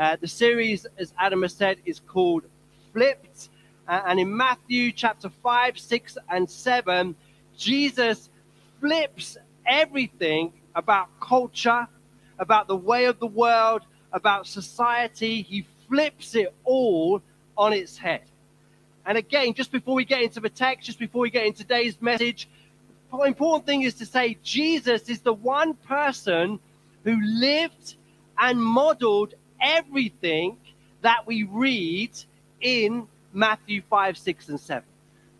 Uh, the series, as Adam has said, is called Flipped. Uh, and in Matthew chapter 5, 6, and 7, Jesus flips everything about culture, about the way of the world, about society. He flips it all on its head. And again, just before we get into the text, just before we get into today's message, the important thing is to say Jesus is the one person who lived and modeled everything that we read in Matthew 5, 6, and 7.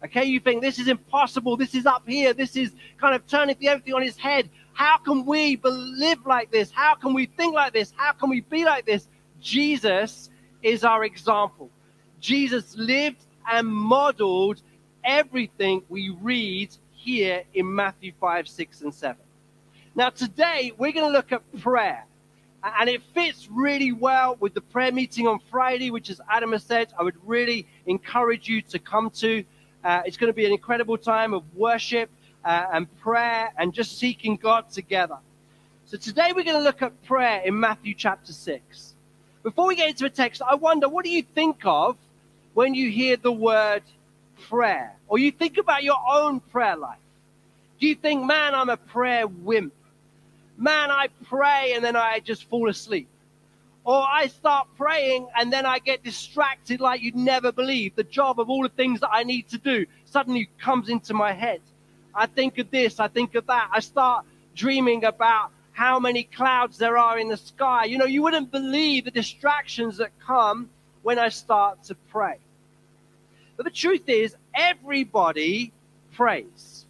Okay, you think this is impossible, this is up here, this is kind of turning everything on its head. How can we live like this? How can we think like this? How can we be like this? Jesus is our example. Jesus lived and modeled everything we read here in Matthew 5, 6, and 7. Now, today we're going to look at prayer. And it fits really well with the prayer meeting on Friday, which, as Adam has said, I would really encourage you to come to. Uh, it's going to be an incredible time of worship uh, and prayer and just seeking God together. So today we're going to look at prayer in Matthew chapter 6. Before we get into the text, I wonder what do you think of when you hear the word prayer? Or you think about your own prayer life? Do you think, man, I'm a prayer wimp? Man, I pray and then I just fall asleep. Or I start praying and then I get distracted like you'd never believe. The job of all the things that I need to do suddenly comes into my head. I think of this, I think of that. I start dreaming about how many clouds there are in the sky. You know, you wouldn't believe the distractions that come when I start to pray. But the truth is, everybody prays.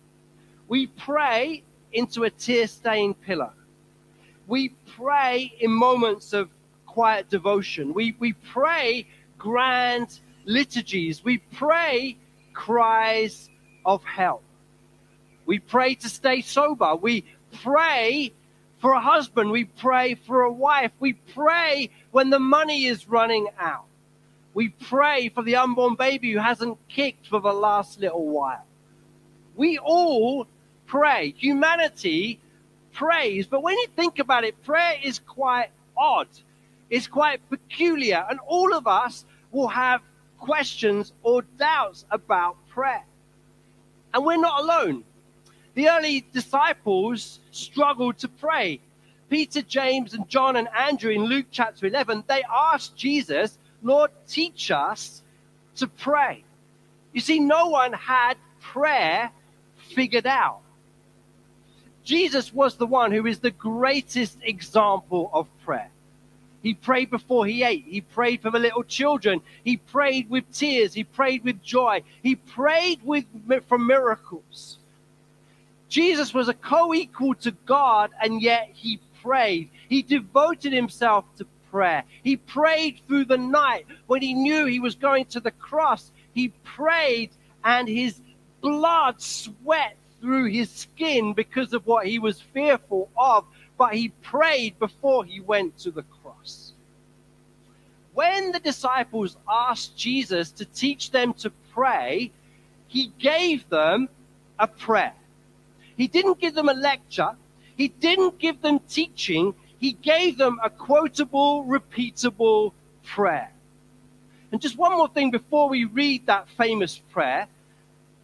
We pray into a tear stained pillow. We pray in moments of quiet devotion. We, we pray grand liturgies. We pray cries of help. We pray to stay sober. We pray for a husband. We pray for a wife. We pray when the money is running out. We pray for the unborn baby who hasn't kicked for the last little while. We all pray. Humanity prays. But when you think about it, prayer is quite odd. It's quite peculiar. And all of us will have questions or doubts about prayer. And we're not alone. The early disciples struggled to pray. Peter, James, and John and Andrew in Luke chapter 11, they asked Jesus, Lord, teach us to pray. You see, no one had prayer figured out. Jesus was the one who is the greatest example of prayer. He prayed before he ate. He prayed for the little children. He prayed with tears. He prayed with joy. He prayed with, for miracles. Jesus was a co equal to God, and yet he prayed. He devoted himself to prayer. He prayed through the night when he knew he was going to the cross. He prayed, and his blood sweat through his skin because of what he was fearful of, but he prayed before he went to the cross. When the disciples asked Jesus to teach them to pray, he gave them a prayer. He didn't give them a lecture. He didn't give them teaching. He gave them a quotable, repeatable prayer. And just one more thing before we read that famous prayer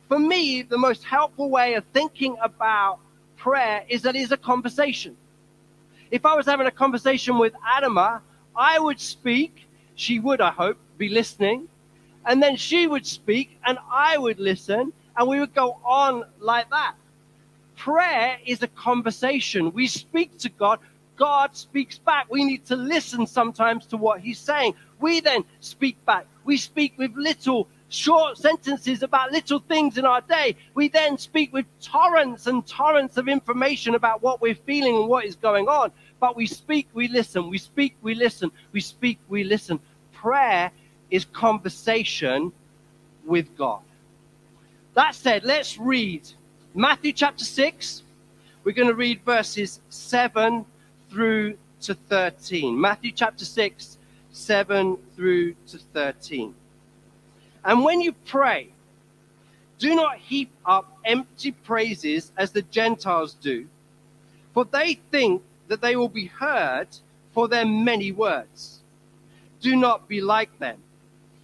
for me, the most helpful way of thinking about prayer is that it's a conversation. If I was having a conversation with Adama, I would speak, she would, I hope, be listening, and then she would speak, and I would listen, and we would go on like that. Prayer is a conversation. We speak to God, God speaks back. We need to listen sometimes to what He's saying. We then speak back. We speak with little short sentences about little things in our day. We then speak with torrents and torrents of information about what we're feeling and what is going on. But we speak, we listen. We speak, we listen. We speak, we listen. Prayer is conversation with God. That said, let's read Matthew chapter 6. We're going to read verses 7 through to 13. Matthew chapter 6, 7 through to 13. And when you pray, do not heap up empty praises as the Gentiles do, for they think that they will be heard for their many words. do not be like them,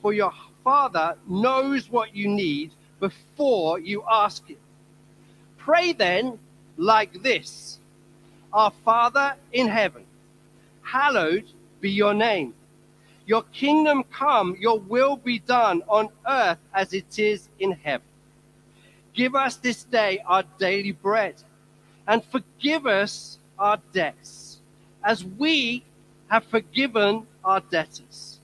for your Father knows what you need before you ask Him. Pray then like this Our Father in heaven, hallowed be your name. Your kingdom come, your will be done on earth as it is in heaven. Give us this day our daily bread, and forgive us our debts, as we have forgiven our debtors.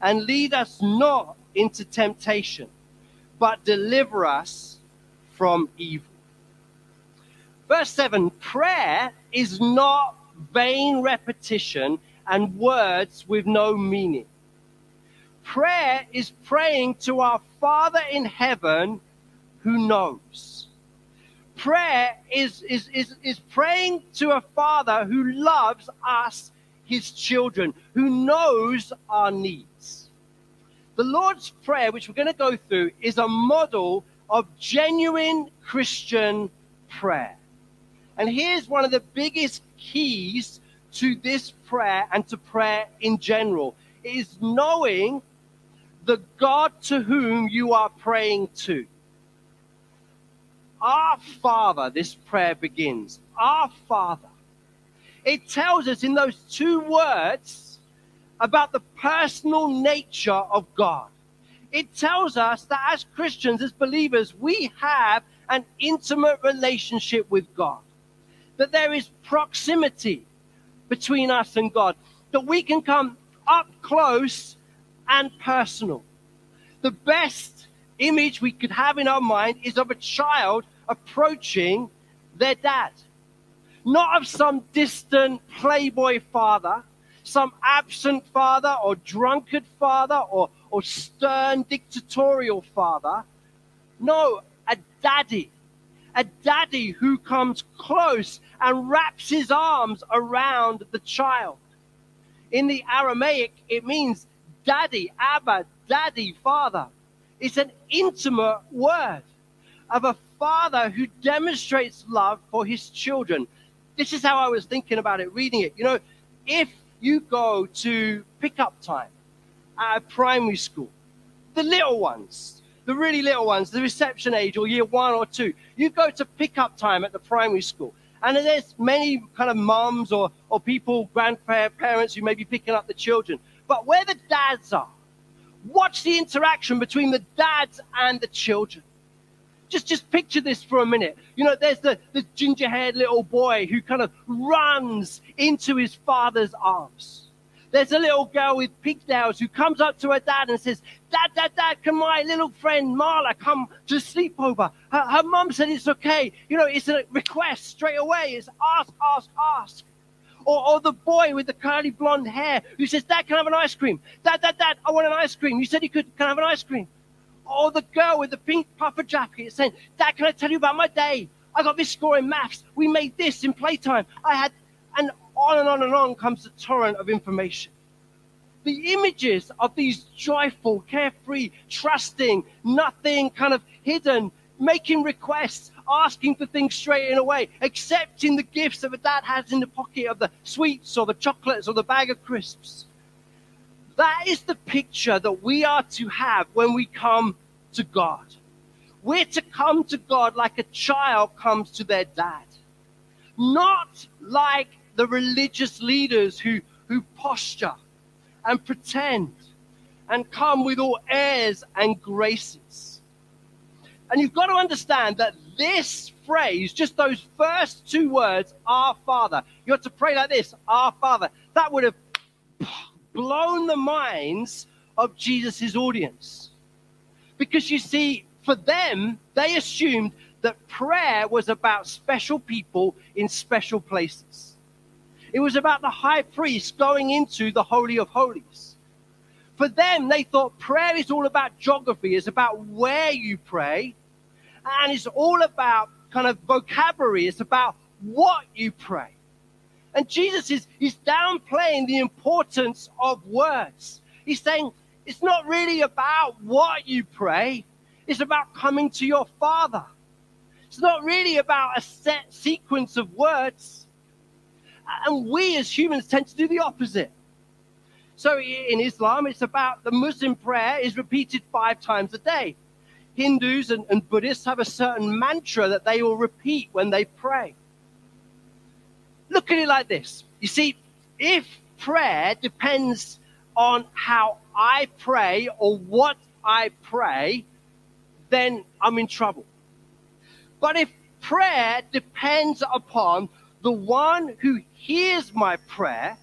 And lead us not into temptation, but deliver us from evil. Verse 7 Prayer is not vain repetition and words with no meaning. Prayer is praying to our Father in heaven who knows. Prayer is, is, is, is praying to a Father who loves us, his children, who knows our needs. The Lord's Prayer, which we're going to go through, is a model of genuine Christian prayer. And here's one of the biggest keys to this prayer and to prayer in general is knowing the God to whom you are praying to. Our Father, this prayer begins. Our Father. It tells us in those two words about the personal nature of God. It tells us that as Christians, as believers, we have an intimate relationship with God, that there is proximity between us and God, that we can come up close and personal. The best image we could have in our mind is of a child approaching their dad, not of some distant playboy father, some absent father or drunkard father or, or stern dictatorial father. No, a daddy, a daddy who comes close and wraps his arms around the child. In the Aramaic, it means daddy, Abba, daddy, father. It's an intimate word of a father who demonstrates love for his children. This is how I was thinking about it, reading it. You know, if you go to pickup time at a primary school, the little ones, the really little ones, the reception age or year one or two, you go to pickup time at the primary school. And there's many kind of moms or, or people, grandparents who may be picking up the children. But where the dads are, watch the interaction between the dads and the children. Just, just picture this for a minute. You know, there's the, the ginger haired little boy who kind of runs into his father's arms. There's a little girl with pigtails who comes up to her dad and says, Dad, Dad, Dad, can my little friend Marla come to sleepover? Her, her mum said it's okay. You know, it's a request straight away. It's ask, ask, ask. Or, or the boy with the curly blonde hair who says, Dad, can I have an ice cream? Dad, Dad, Dad, I want an ice cream. You said you could, can I have an ice cream? Or the girl with the pink puffer jacket saying, Dad, can I tell you about my day? I got this score in maths. We made this in playtime. I had, and on and on and on comes the torrent of information. The images of these joyful, carefree, trusting, nothing kind of hidden, making requests, asking for things straight in away, accepting the gifts that a dad has in the pocket of the sweets or the chocolates or the bag of crisps. That is the picture that we are to have when we come to God. We're to come to God like a child comes to their dad, not like the religious leaders who, who posture and pretend and come with all airs and graces. And you've got to understand that this phrase, just those first two words, our Father, you have to pray like this, our Father, that would have blown the minds of Jesus' audience. Because you see, for them, they assumed that prayer was about special people in special places. It was about the high priest going into the Holy of Holies. For them, they thought prayer is all about geography, it's about where you pray, and it's all about kind of vocabulary, it's about what you pray. And Jesus is he's downplaying the importance of words. He's saying it's not really about what you pray, it's about coming to your Father. It's not really about a set sequence of words. And we as humans tend to do the opposite. So in Islam, it's about the Muslim prayer is repeated five times a day. Hindus and, and Buddhists have a certain mantra that they will repeat when they pray. Look at it like this. You see, if prayer depends on how I pray or what I pray, then I'm in trouble. But if prayer depends upon the one who hears my prayer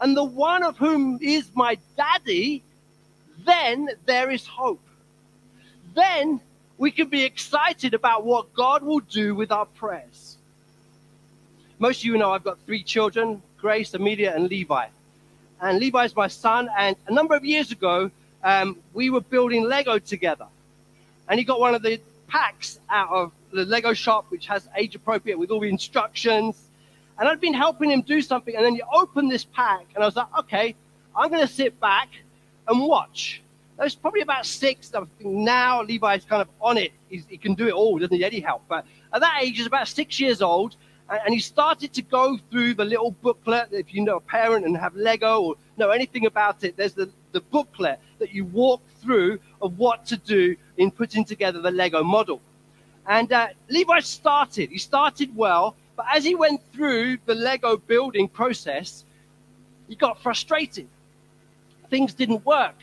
and the one of whom is my daddy, then there is hope. Then we can be excited about what God will do with our prayers. Most of you know I've got three children Grace, Amelia, and Levi. And Levi is my son. And a number of years ago, um, we were building Lego together. And he got one of the packs out of the Lego shop, which has age appropriate with all the instructions. And I'd been helping him do something. And then you open this pack, and I was like, okay, I'm going to sit back and watch. There's probably about six. Now Levi's kind of on it. He's, he can do it all, doesn't need any help. But at that age, he's about six years old. And, and he started to go through the little booklet. If you know a parent and have Lego or know anything about it, there's the, the booklet that you walk through of what to do in putting together the Lego model. And uh, Levi started. He started well. But as he went through the Lego building process, he got frustrated. Things didn't work.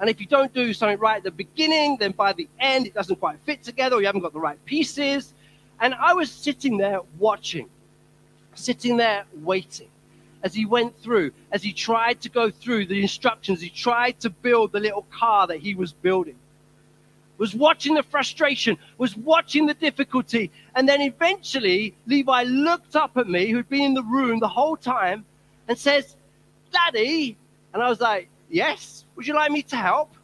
And if you don't do something right at the beginning, then by the end, it doesn't quite fit together, or you haven't got the right pieces. And I was sitting there watching, sitting there waiting as he went through, as he tried to go through the instructions, he tried to build the little car that he was building. Was watching the frustration, was watching the difficulty. And then eventually, Levi looked up at me, who'd been in the room the whole time, and says, Daddy. And I was like, Yes, would you like me to help?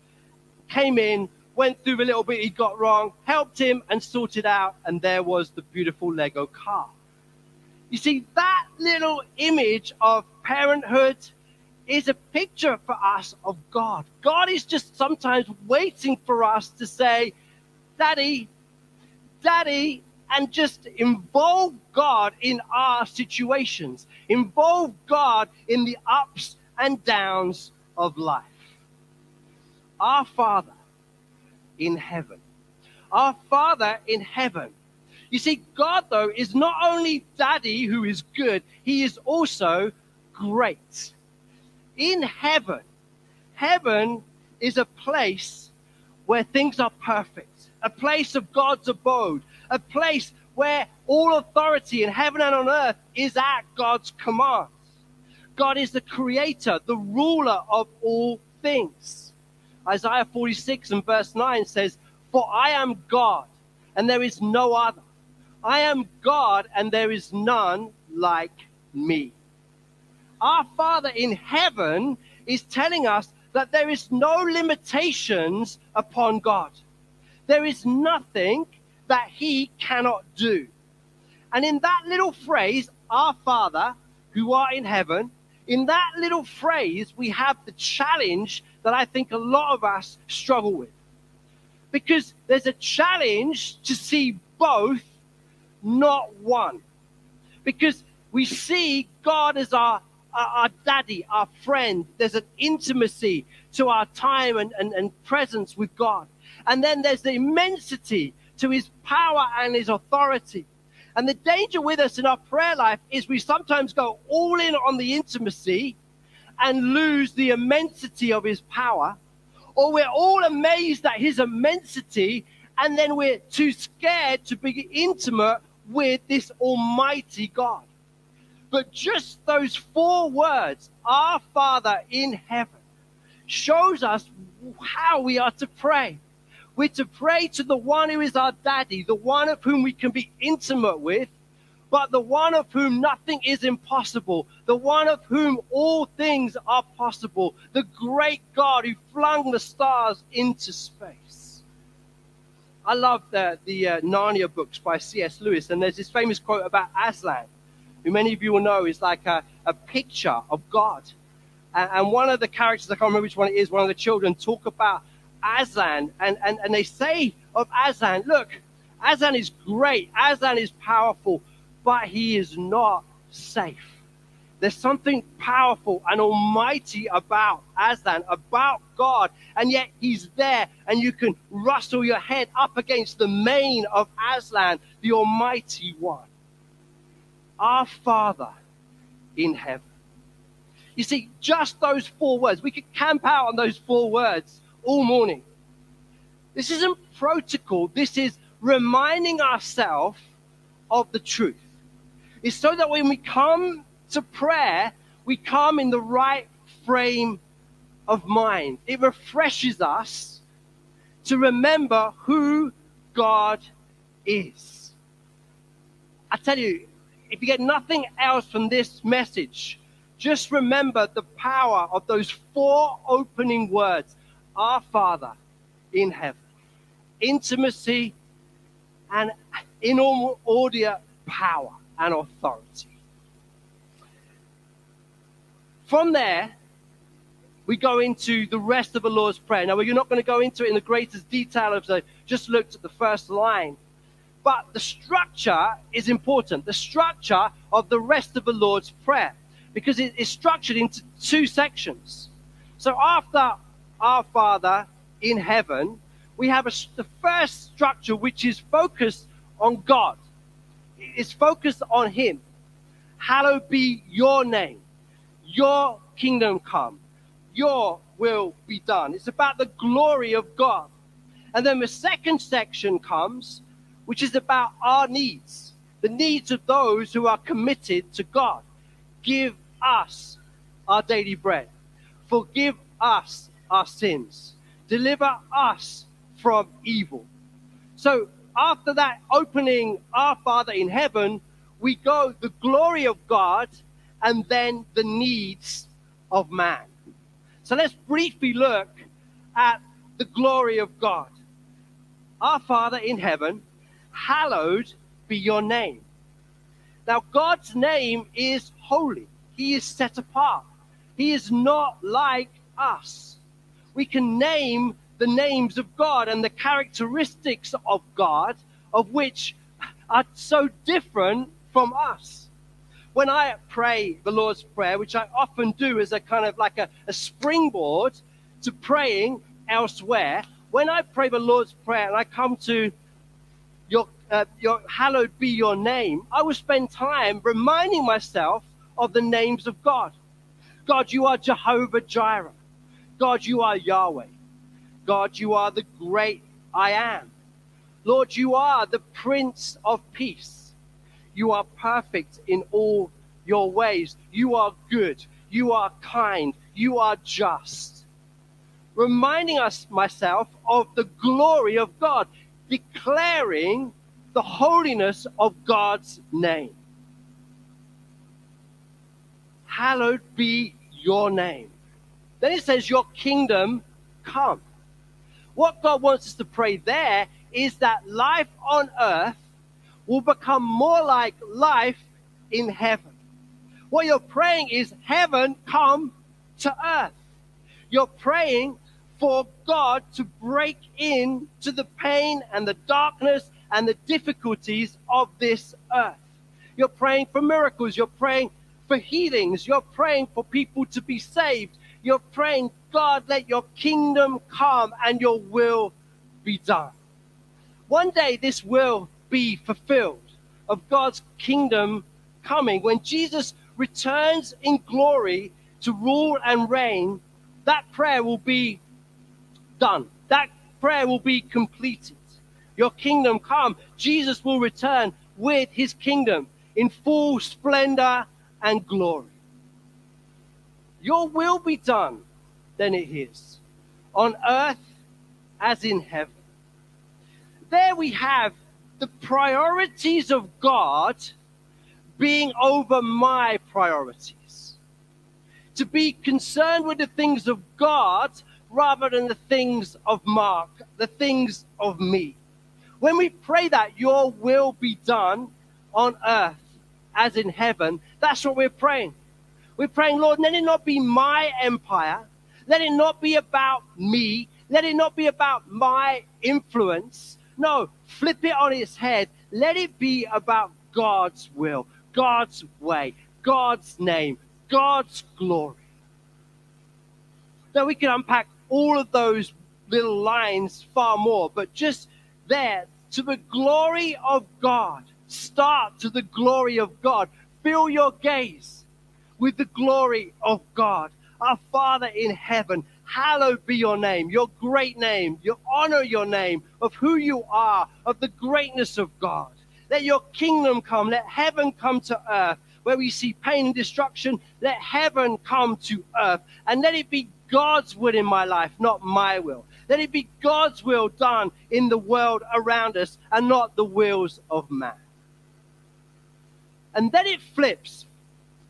Came in, went through the little bit he got wrong, helped him, and sorted out. And there was the beautiful Lego car. You see, that little image of parenthood is a picture for us of God. God is just sometimes waiting for us to say, Daddy, Daddy, and just involve God in our situations, involve God in the ups and downs of life. Our Father in heaven, our Father in heaven you see, God, though, is not only daddy who is good, he is also great. In heaven, heaven is a place where things are perfect, a place of God's abode, a place where all authority in heaven and on earth is at God's command. God is the creator, the ruler of all things. Isaiah 46 and verse 9 says, For I am God, and there is no other. I am God and there is none like me. Our Father in heaven is telling us that there is no limitations upon God. There is nothing that he cannot do. And in that little phrase, our Father who art in heaven, in that little phrase, we have the challenge that I think a lot of us struggle with. Because there's a challenge to see both not one. Because we see God as our, our, daddy, our friend. There's an intimacy to our time and, and, and presence with God. And then there's the immensity to his power and his authority. And the danger with us in our prayer life is we sometimes go all in on the intimacy and lose the immensity of his power, or we're all amazed at his immensity and then we're too scared to be intimate with this Almighty God. But just those four words, our Father in heaven, shows us how we are to pray. We're to pray to the one who is our daddy, the one of whom we can be intimate with, but the one of whom nothing is impossible, the one of whom all things are possible, the great God who flung the stars into space. I love the, the uh, Narnia books by C.S. Lewis, and there's this famous quote about Aslan, who many of you will know is like a, a picture of God. And, and, one of the characters, I can't remember which one it is, one of the children talk about Aslan, and, and, and they say of Aslan, look, Aslan is great, Aslan is powerful, but he is not safe. There's something powerful and almighty about Aslan, about God, and yet he's there, and you can rustle your head up against the mane of Aslan, the Almighty One. Our Father in heaven. You see, just those four words, we could camp out on those four words all morning. This isn't protocol, this is reminding ourselves of the truth. It's so that when we come to prayer, we come in the right frame of mind. It refreshes us to remember who God is. I tell you, if you get nothing else from this message, just remember the power of those four opening words Our Father in heaven. Intimacy and in order power and authority. From there, we go into the rest of the Lord's Prayer. Now, we're not going to go into it in the greatest detail as I just looked at the first line. But the structure is important. The structure of the rest of the Lord's Prayer, because it is structured into two sections. So after our Father in heaven, we have a, the first structure which is focused on God. It's focused on Him. Hallowed be your name. Your kingdom come. Your will be done. It's about the glory of God. And then the second section comes, which is about our needs, the needs of those who are committed to God. Give us our daily bread. Forgive us our sins. Deliver us from evil. So after that opening Our Father in heaven, we go the glory of God and then the needs of man. So let's briefly look at the glory of God. Our Father in heaven, hallowed be your name. Now, God's name is holy, He is set apart. He is not like us. We can name the names of God and the characteristics of God, of which are so different from us when I pray the Lord's Prayer, which I often do as a kind of like a, a springboard to praying elsewhere, when I pray the Lord's Prayer and I come to uh, your hallowed be your name, I will spend time reminding myself of the names of God. God, you are Jehovah Jireh. God, you are Yahweh. God, you are the great I am. Lord, you are the Prince of Peace. You are perfect in all your ways. You are good. You are kind. You are just. Reminding us, myself, of the glory of God, declaring the holiness of God's name. Hallowed be your name. Then it says, Your kingdom come. What God wants us to pray there is that life on earth will become more like life in heaven. What you're praying is heaven come to earth. You're praying for God to break in to the pain and the darkness and the difficulties of this earth. You're praying for miracles. You're praying for healings. You're praying for people to be saved. You're praying, God, let your kingdom come and your will be done. One day this will be fulfilled, of God's kingdom coming. When Jesus returns in glory to rule and reign, that prayer will be done. That prayer will be completed. Your kingdom come. Jesus will return with his kingdom in full splendor and glory. Your will be done, then it is, on earth as in heaven. There we have the priorities of God being over my priorities. To be concerned with the things of God rather than the things of Mark, the things of me. When we pray that your will be done on earth as in heaven, that's what we're praying. We're praying, Lord, let it not be my empire. Let it not be about me. Let it not be about my influence. No, flip it on its head. Let it be about God's will, God's way, God's name, God's glory. Now, we can unpack all of those little lines far more, but just there, to the glory of God. Start to the glory of God. Fill your gaze with the glory of God. Our Father in heaven, hallowed be your name, your great name, your honor your name of who you are, of the greatness of God. Let your kingdom come. Let heaven come to earth. Where we see pain and destruction, let heaven come to earth. And let it be God's will in my life, not my will. Let it be God's will done in the world around us and not the wills of man. And then it flips.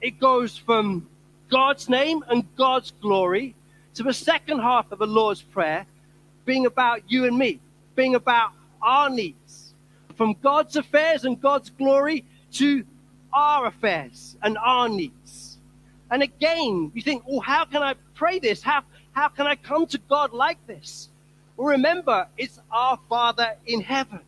It goes from God's name and God's glory to the second half of the Lord's Prayer being about you and me, being about our needs. From God's affairs and God's glory to our affairs and our needs. And again, you think, well, how can I pray this? How, how can I come to God like this? Well, remember, it's our Father in heaven.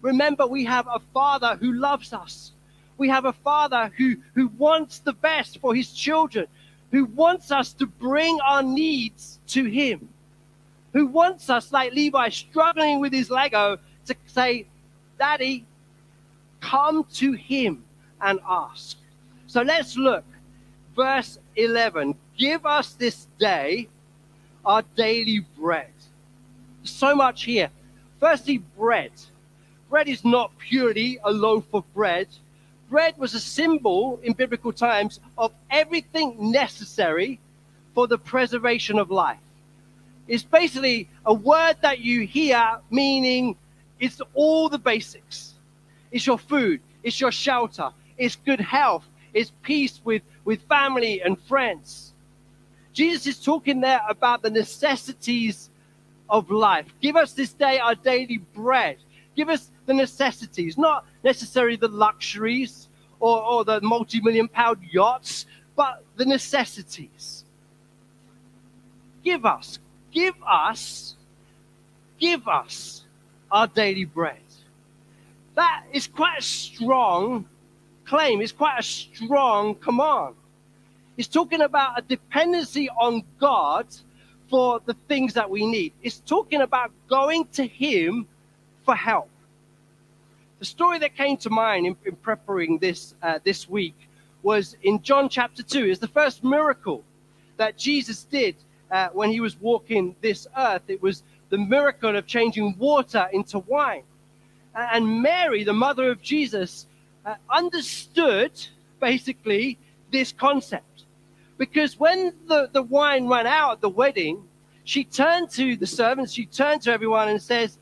Remember, we have a Father who loves us. We have a Father who, who wants the best for his children, who wants us to bring our needs to him, who wants us, like Levi, struggling with his Lego, to say, Daddy, come to him and ask. So let's look. Verse 11 Give us this day our daily bread. So much here. Firstly, bread. Bread is not purely a loaf of bread. Bread was a symbol in biblical times of everything necessary for the preservation of life. It's basically a word that you hear meaning it's all the basics. It's your food, it's your shelter, it's good health, it's peace with, with family and friends. Jesus is talking there about the necessities of life. Give us this day our daily bread. Give us the necessities, not necessarily the luxuries or, or the multi million pound yachts, but the necessities. Give us, give us, give us our daily bread. That is quite a strong claim, it's quite a strong command. He's talking about a dependency on God for the things that we need. It's talking about going to Him for help. The story that came to mind in, in preparing this uh, this week was in John chapter 2. It's the first miracle that Jesus did uh, when he was walking this earth. It was the miracle of changing water into wine. And Mary, the mother of Jesus, uh, understood basically this concept. Because when the, the wine ran out at the wedding, she turned to the servants, she turned to everyone and says,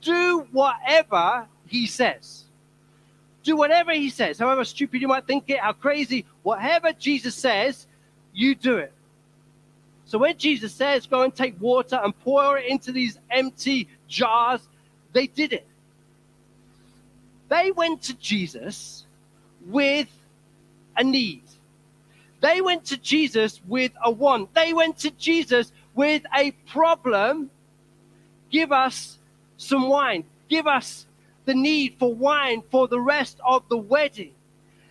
Do whatever he says. Do whatever he says. However stupid you might think it, how crazy, whatever Jesus says, you do it. So when Jesus says, Go and take water and pour it into these empty jars, they did it. They went to Jesus with a need. They went to Jesus with a want. They went to Jesus with a problem. Give us some wine. Give us the need for wine for the rest of the wedding.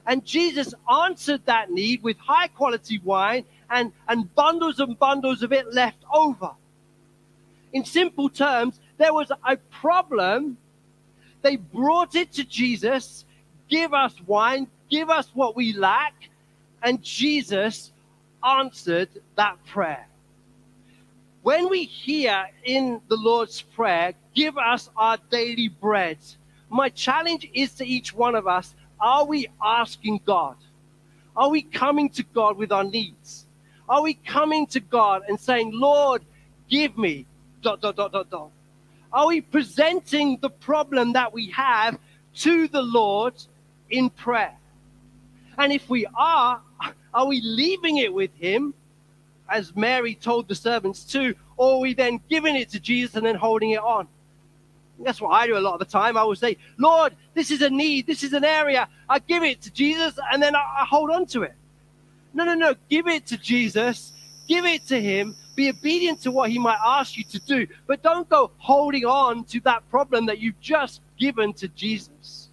And Jesus answered that need with high quality wine and, and bundles and bundles of it left over. In simple terms, there was a problem. They brought it to Jesus. Give us wine. Give us what we lack. And Jesus answered that prayer. When we hear in the Lord's Prayer, give us our daily bread, my challenge is to each one of us are we asking God? Are we coming to God with our needs? Are we coming to God and saying, Lord, give me, dot, dot, dot, dot, dot? Are we presenting the problem that we have to the Lord in prayer? And if we are, are we leaving it with him, as Mary told the servants too, or are we then giving it to Jesus and then holding it on? That's what I do a lot of the time. I will say, Lord, this is a need, this is an area. I give it to Jesus and then I, I hold on to it. No, no, no. Give it to Jesus. Give it to him. Be obedient to what he might ask you to do. But don't go holding on to that problem that you've just given to Jesus.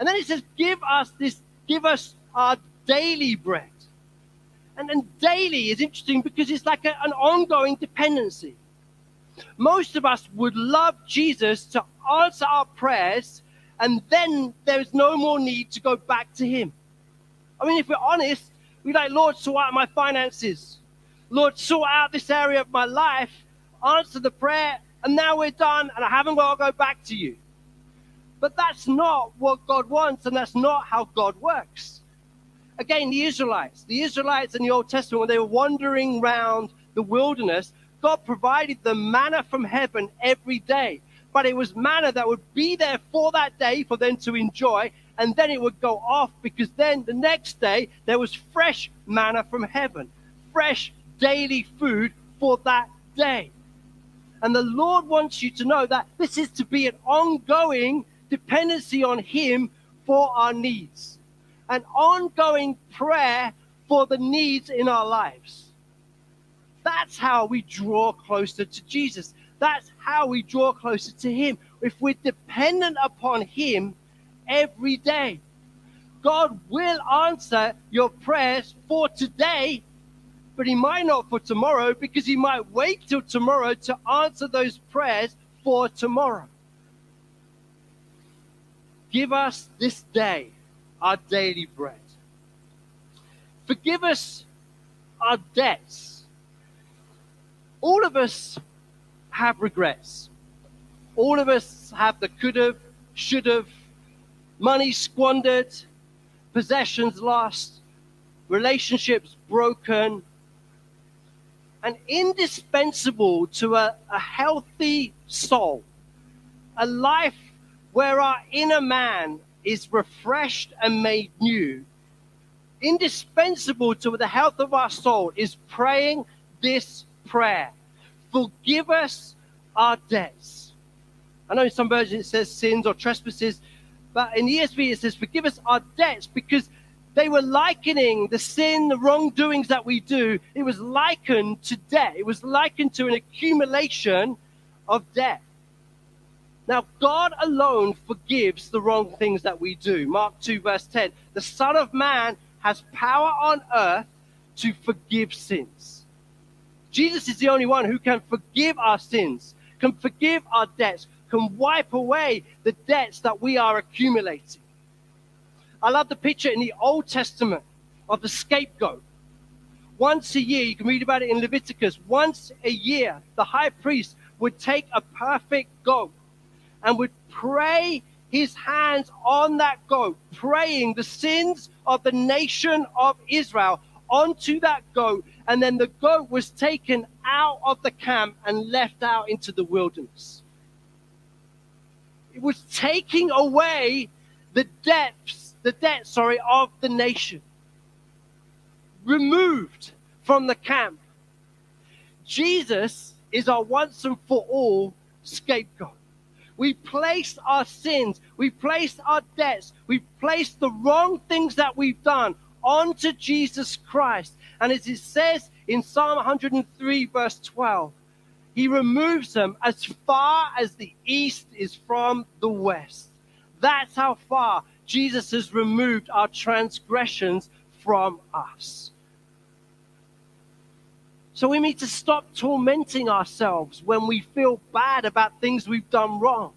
And then he says, Give us this, give us our daily bread. And then daily is interesting because it's like a, an ongoing dependency. Most of us would love Jesus to answer our prayers, and then there's no more need to go back to Him. I mean, if we're honest, we're like, Lord, sort out my finances. Lord, sort out this area of my life, answer the prayer, and now we're done, and I haven't got to go back to you. But that's not what God wants, and that's not how God works. Again, the Israelites, the Israelites in the Old Testament, when they were wandering around the wilderness, God provided them manna from heaven every day. But it was manna that would be there for that day for them to enjoy, and then it would go off because then the next day there was fresh manna from heaven, fresh daily food for that day. And the Lord wants you to know that this is to be an ongoing dependency on Him for our needs, an ongoing prayer for the needs in our lives. That's how we draw closer to Jesus. That's how we draw closer to Him. If we're dependent upon Him every day, God will answer your prayers for today, but He might not for tomorrow because He might wait till tomorrow to answer those prayers for tomorrow. Give us this day our daily bread. Forgive us our debts. All of us have regrets. All of us have the could have, should have, money squandered, possessions lost, relationships broken. And indispensable to a, a healthy soul, a life where our inner man is refreshed and made new, indispensable to the health of our soul is praying this prayer Forgive us our debts. I know in some versions it says sins or trespasses, but in ESV it says forgive us our debts because they were likening the sin, the wrongdoings that we do, it was likened to debt. It was likened to an accumulation of debt. Now, God alone forgives the wrong things that we do. Mark 2, verse 10. The Son of Man has power on earth to forgive sins. Jesus is the only one who can forgive our sins, can forgive our debts, can wipe away the debts that we are accumulating. I love the picture in the Old Testament of the scapegoat. Once a year, you can read about it in Leviticus, once a year, the high priest would take a perfect goat and would pray his hands on that goat, praying the sins of the nation of Israel onto that goat. And then the goat was taken out of the camp and left out into the wilderness. It was taking away the depths, the debt, sorry, of the nation. Removed from the camp. Jesus is our once and for all scapegoat. We placed our sins, we placed our debts, we placed the wrong things that we've done onto Jesus Christ. And as it says in Psalm 103, verse 12, he removes them as far as the east is from the west. That's how far Jesus has removed our transgressions from us. So we need to stop tormenting ourselves when we feel bad about things we've done wrong.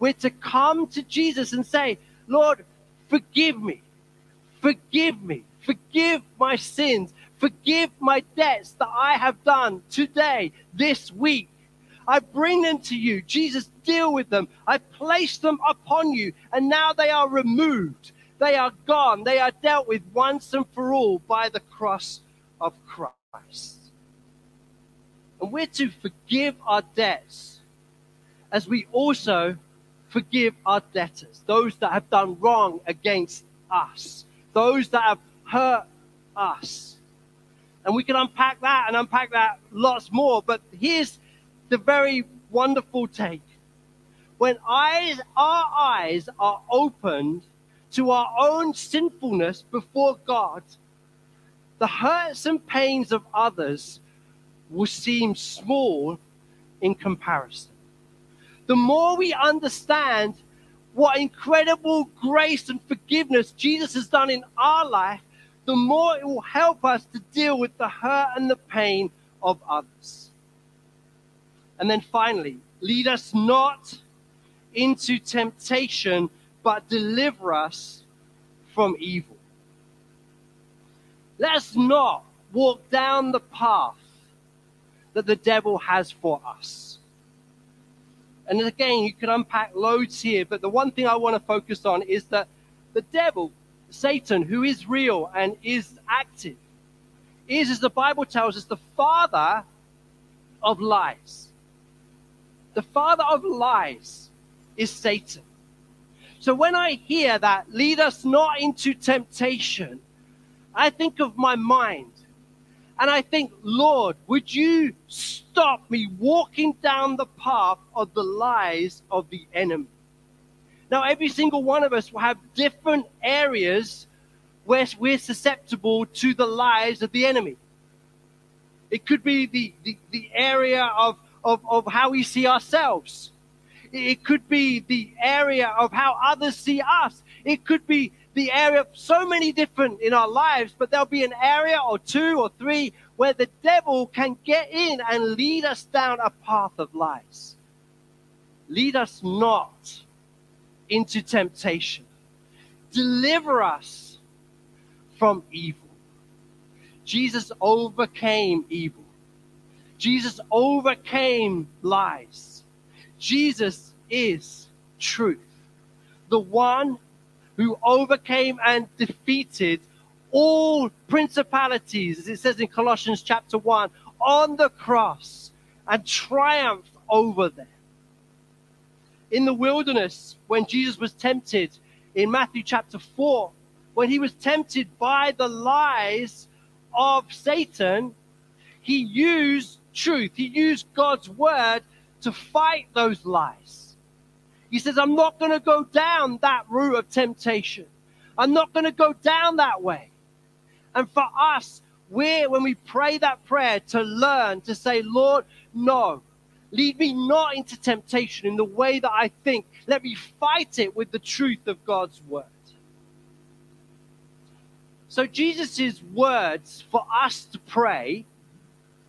We're to come to Jesus and say, Lord, forgive me. Forgive me. Forgive my sins. Forgive my debts that I have done today, this week. I bring them to you. Jesus, deal with them. I place them upon you, and now they are removed. They are gone. They are dealt with once and for all by the cross of Christ. And we're to forgive our debts as we also forgive our debtors, those that have done wrong against us, those that have hurt us. And we can unpack that and unpack that lots more. But here's the very wonderful take. When eyes, our eyes are opened to our own sinfulness before God, the hurts and pains of others will seem small in comparison. The more we understand what incredible grace and forgiveness Jesus has done in our life, the more it will help us to deal with the hurt and the pain of others. And then finally, lead us not into temptation, but deliver us from evil. Let us not walk down the path that the devil has for us. And again, you can unpack loads here, but the one thing I want to focus on is that the devil, Satan, who is real and is active, is, as the Bible tells us, the father of lies. The father of lies is Satan. So when I hear that, lead us not into temptation, I think of my mind and I think, Lord, would you stop me walking down the path of the lies of the enemy? Now, every single one of us will have different areas where we're susceptible to the lies of the enemy. It could be the, the, the area of, of, of how we see ourselves. It could be the area of how others see us. It could be the area, so many different in our lives, but there'll be an area or two or three where the devil can get in and lead us down a path of lies. Lead us not into temptation. Deliver us from evil. Jesus overcame evil. Jesus overcame lies. Jesus is truth. The one who overcame and defeated all principalities, as it says in Colossians chapter 1, on the cross and triumphed over them. In the wilderness, when Jesus was tempted in Matthew chapter 4, when he was tempted by the lies of Satan, he used truth, he used God's word to fight those lies. He says, I'm not going to go down that route of temptation. I'm not going to go down that way. And for us, we're, when we pray that prayer, to learn to say, Lord, no, lead me not into temptation in the way that I think. Let me fight it with the truth of God's word. So, Jesus' words for us to pray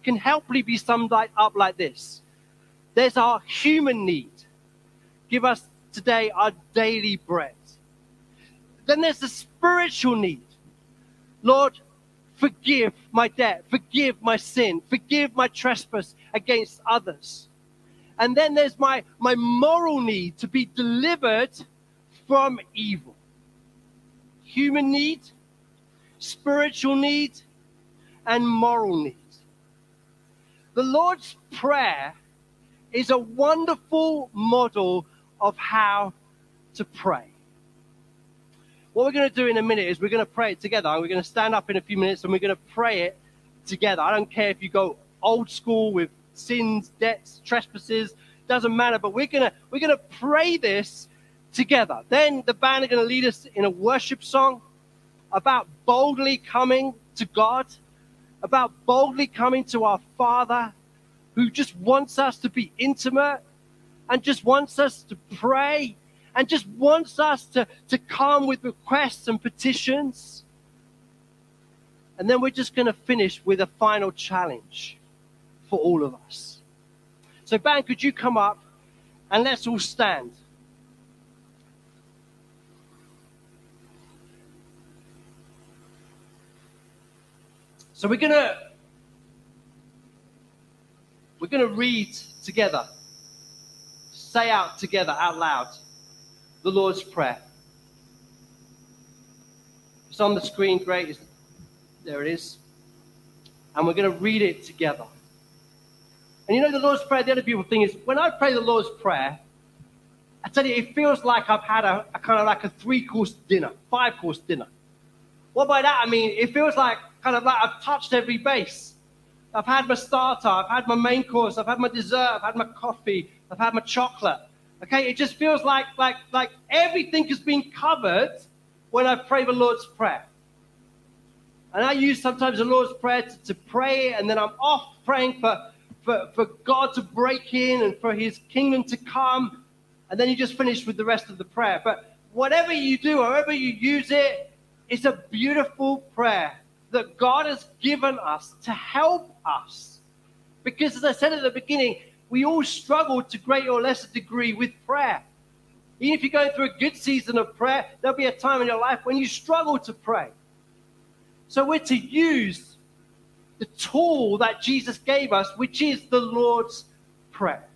can helpfully be summed up like this there's our human need Give us today our daily bread. Then there's the spiritual need. Lord, forgive my debt, forgive my sin, forgive my trespass against others. And then there's my, my moral need to be delivered from evil. Human need, spiritual need, and moral need. The Lord's Prayer is a wonderful model of how to pray. What we're going to do in a minute is we're going to pray it together. We're going to stand up in a few minutes and we're going to pray it together. I don't care if you go old school with sins, debts, trespasses, doesn't matter, but we're going to we're going to pray this together. Then the band are going to lead us in a worship song about boldly coming to God, about boldly coming to our Father who just wants us to be intimate and just wants us to pray and just wants us to, to come with requests and petitions. And then we're just going to finish with a final challenge for all of us. So, Ben, could you come up and let's all stand? So we're going to we're going to read together say out together, out loud, the Lord's Prayer. It's on the screen, great. There it is. And we're going to read it together. And you know, the Lord's Prayer, the other beautiful thing is when I pray the Lord's Prayer, I tell you, it feels like I've had a, a kind of like a three course dinner, five course dinner. What by that I mean, it feels like kind of like I've touched every base. I've had my starter, I've had my main course, I've had my dessert, I've had my coffee, I've had my chocolate. Okay, it just feels like like like everything has been covered when I pray the Lord's Prayer. And I use sometimes the Lord's Prayer to, to pray, and then I'm off praying for, for, for God to break in and for his kingdom to come. And then you just finish with the rest of the prayer. But whatever you do, however you use it, it, is a beautiful prayer that God has given us to help us. Because, as I said at the beginning, we all struggle to greater or lesser degree with prayer. Even if you're going through a good season of prayer, there'll be a time in your life when you struggle to pray. So we're to use the tool that Jesus gave us, which is the Lord's Prayer.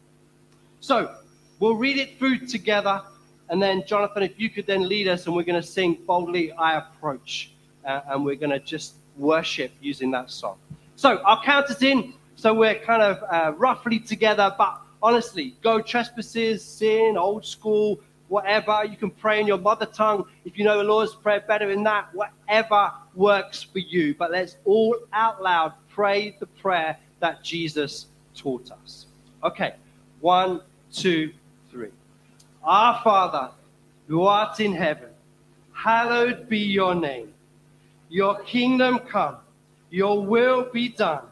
So we'll read it through together. And then, Jonathan, if you could then lead us, and we're going to sing Boldly I Approach. Uh, and we're going to just worship using that song. So I'll count us in. So we're kind of uh, roughly together. But honestly, go trespasses, sin, old school, whatever. You can pray in your mother tongue. If you know the Lord's Prayer better than that, whatever works for you. But let's all out loud pray the prayer that Jesus taught us. Okay, one, two, three. Our Father, who art in heaven, hallowed be your name. Your kingdom come, your will be done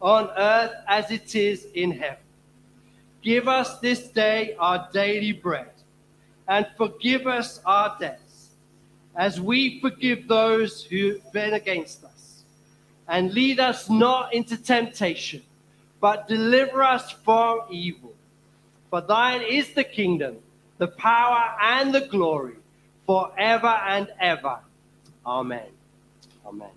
on earth as it is in heaven. Give us this day our daily bread, and forgive us our debts, as we forgive those who been against us. And lead us not into temptation, but deliver us from evil. For thine is the kingdom, the power, and the glory, forever and ever. Amen. Amen.